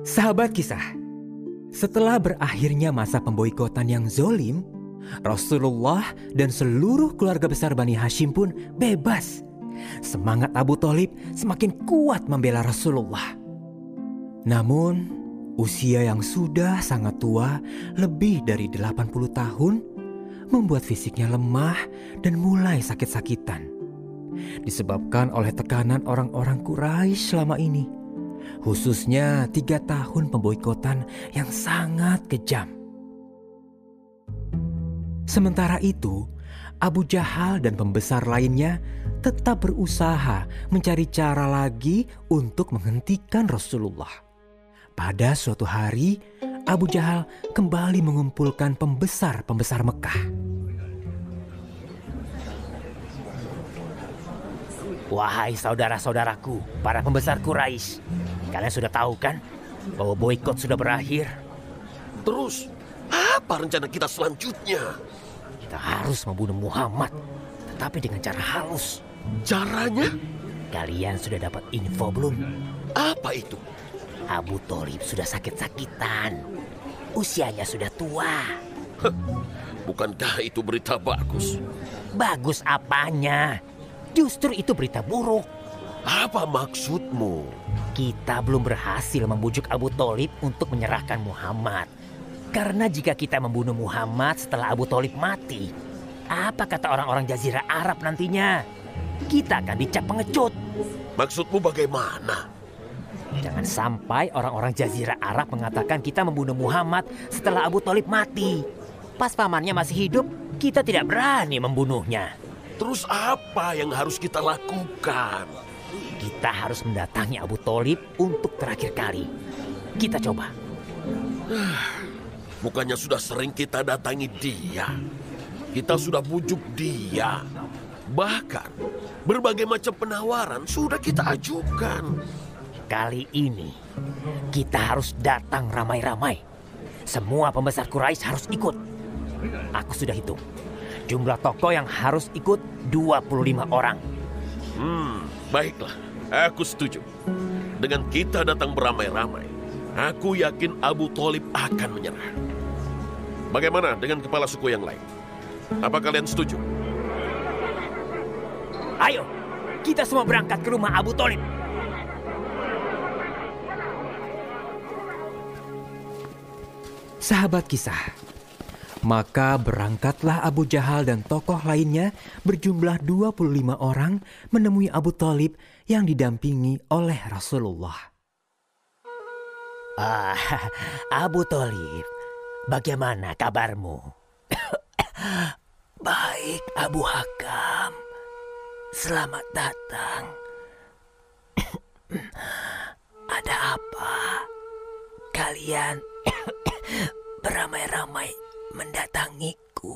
Sahabat kisah, setelah berakhirnya masa pemboikotan yang zolim, Rasulullah dan seluruh keluarga besar Bani Hashim pun bebas. Semangat Abu Talib semakin kuat membela Rasulullah. Namun, usia yang sudah sangat tua, lebih dari 80 tahun, membuat fisiknya lemah dan mulai sakit-sakitan. Disebabkan oleh tekanan orang-orang Quraisy selama ini. Khususnya tiga tahun pemboikotan yang sangat kejam. Sementara itu, Abu Jahal dan pembesar lainnya tetap berusaha mencari cara lagi untuk menghentikan Rasulullah. Pada suatu hari, Abu Jahal kembali mengumpulkan pembesar-pembesar Mekah. Wahai saudara-saudaraku, para pembesar Quraisy, kalian sudah tahu kan bahwa boykot sudah berakhir? Terus, apa rencana kita selanjutnya? Kita harus membunuh Muhammad, tetapi dengan cara halus. Caranya? Kalian sudah dapat info belum? Apa itu? Abu Talib sudah sakit-sakitan. Usianya sudah tua. Bukankah itu berita bagus? Bagus apanya? Justru itu berita buruk. Apa maksudmu? Kita belum berhasil membujuk Abu Talib untuk menyerahkan Muhammad. Karena jika kita membunuh Muhammad setelah Abu Talib mati, apa kata orang-orang Jazirah Arab nantinya? Kita akan dicap pengecut. Maksudmu bagaimana? Jangan sampai orang-orang Jazirah Arab mengatakan kita membunuh Muhammad setelah Abu Talib mati. Pas pamannya masih hidup, kita tidak berani membunuhnya. Terus apa yang harus kita lakukan? Kita harus mendatangi Abu Talib untuk terakhir kali. Kita coba. Bukannya sudah sering kita datangi dia. Kita sudah bujuk dia. Bahkan berbagai macam penawaran sudah kita ajukan. Kali ini kita harus datang ramai-ramai. Semua pembesar Quraisy harus ikut. Aku sudah hitung. Jumlah tokoh yang harus ikut 25 orang. Hmm, baiklah. Aku setuju. Dengan kita datang beramai-ramai, aku yakin Abu Talib akan menyerah. Bagaimana dengan kepala suku yang lain? Apa kalian setuju? Ayo, kita semua berangkat ke rumah Abu Talib. Sahabat kisah, maka berangkatlah Abu Jahal dan tokoh lainnya berjumlah 25 orang menemui Abu Talib yang didampingi oleh Rasulullah. Ah, Abu Talib, bagaimana kabarmu? Baik, Abu Hakam. Selamat datang. Ada apa? Kalian mendatangiku.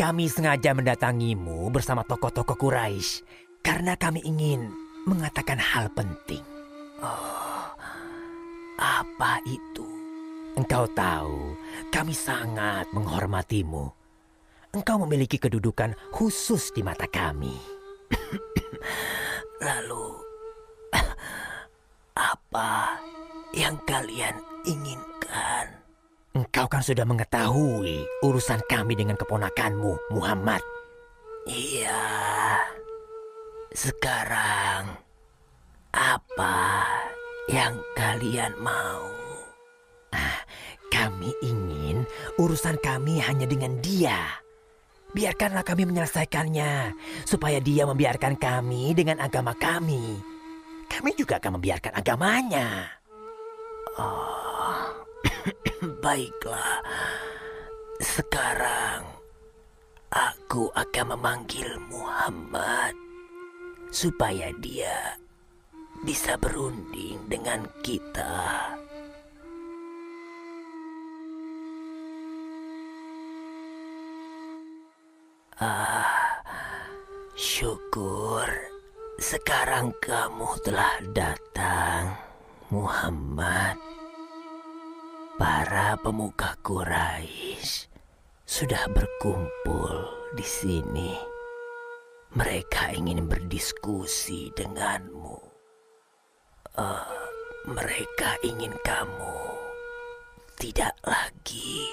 Kami sengaja mendatangimu bersama tokoh-tokoh Quraisy karena kami ingin mengatakan hal penting. Oh, apa itu? Engkau tahu, kami sangat menghormatimu. Engkau memiliki kedudukan khusus di mata kami. Lalu, apa yang kalian inginkan? Engkau kan sudah mengetahui urusan kami dengan keponakanmu, Muhammad. Iya. Sekarang, apa yang kalian mau? Ah, kami ingin urusan kami hanya dengan dia. Biarkanlah kami menyelesaikannya, supaya dia membiarkan kami dengan agama kami. Kami juga akan membiarkan agamanya. Oh, baiklah. Sekarang aku akan memanggil Muhammad supaya dia bisa berunding dengan kita. Ah, syukur sekarang kamu telah datang, Muhammad. Para pemuka Quraisy sudah berkumpul di sini. Mereka ingin berdiskusi denganmu. Uh, mereka ingin kamu tidak lagi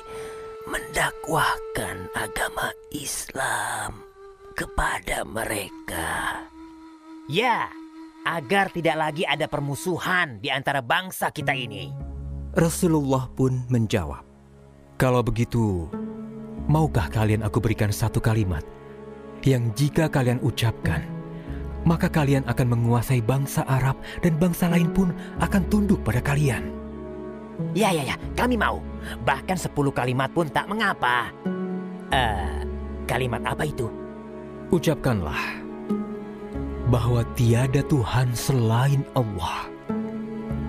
mendakwahkan agama Islam kepada mereka. Ya, agar tidak lagi ada permusuhan di antara bangsa kita ini. Rasulullah pun menjawab, "Kalau begitu, maukah kalian aku berikan satu kalimat yang jika kalian ucapkan, maka kalian akan menguasai bangsa Arab dan bangsa lain pun akan tunduk pada kalian?" Ya, ya, ya, kami mau. Bahkan sepuluh kalimat pun tak mengapa. Eh, kalimat apa itu? Ucapkanlah bahwa tiada Tuhan selain Allah.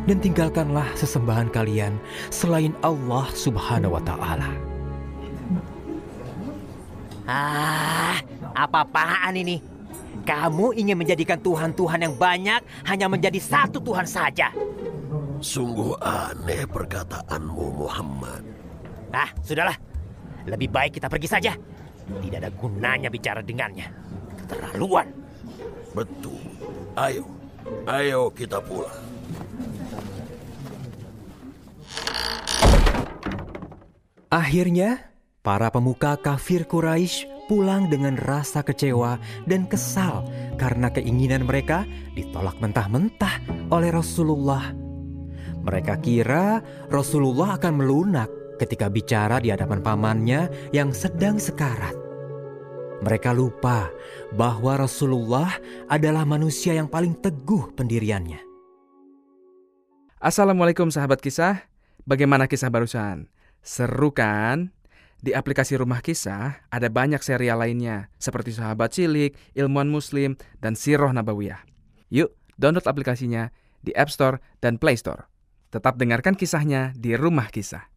Dan tinggalkanlah sesembahan kalian selain Allah subhanahu wa ta'ala. Ah, apa-apaan ini? Kamu ingin menjadikan Tuhan-Tuhan yang banyak hanya menjadi satu Tuhan saja. Sungguh aneh perkataanmu, Muhammad. Ah, sudahlah. Lebih baik kita pergi saja. Tidak ada gunanya bicara dengannya. Keterlaluan. Betul. Ayo, ayo kita pulang. Akhirnya, para pemuka kafir Quraisy pulang dengan rasa kecewa dan kesal karena keinginan mereka ditolak mentah-mentah oleh Rasulullah. Mereka kira Rasulullah akan melunak ketika bicara di hadapan pamannya yang sedang sekarat. Mereka lupa bahwa Rasulullah adalah manusia yang paling teguh pendiriannya. Assalamualaikum sahabat kisah, bagaimana kisah barusan? Seru kan? Di aplikasi Rumah Kisah ada banyak serial lainnya seperti Sahabat Cilik, Ilmuwan Muslim, dan Siroh Nabawiyah. Yuk, download aplikasinya di App Store dan Play Store. Tetap dengarkan kisahnya di Rumah Kisah.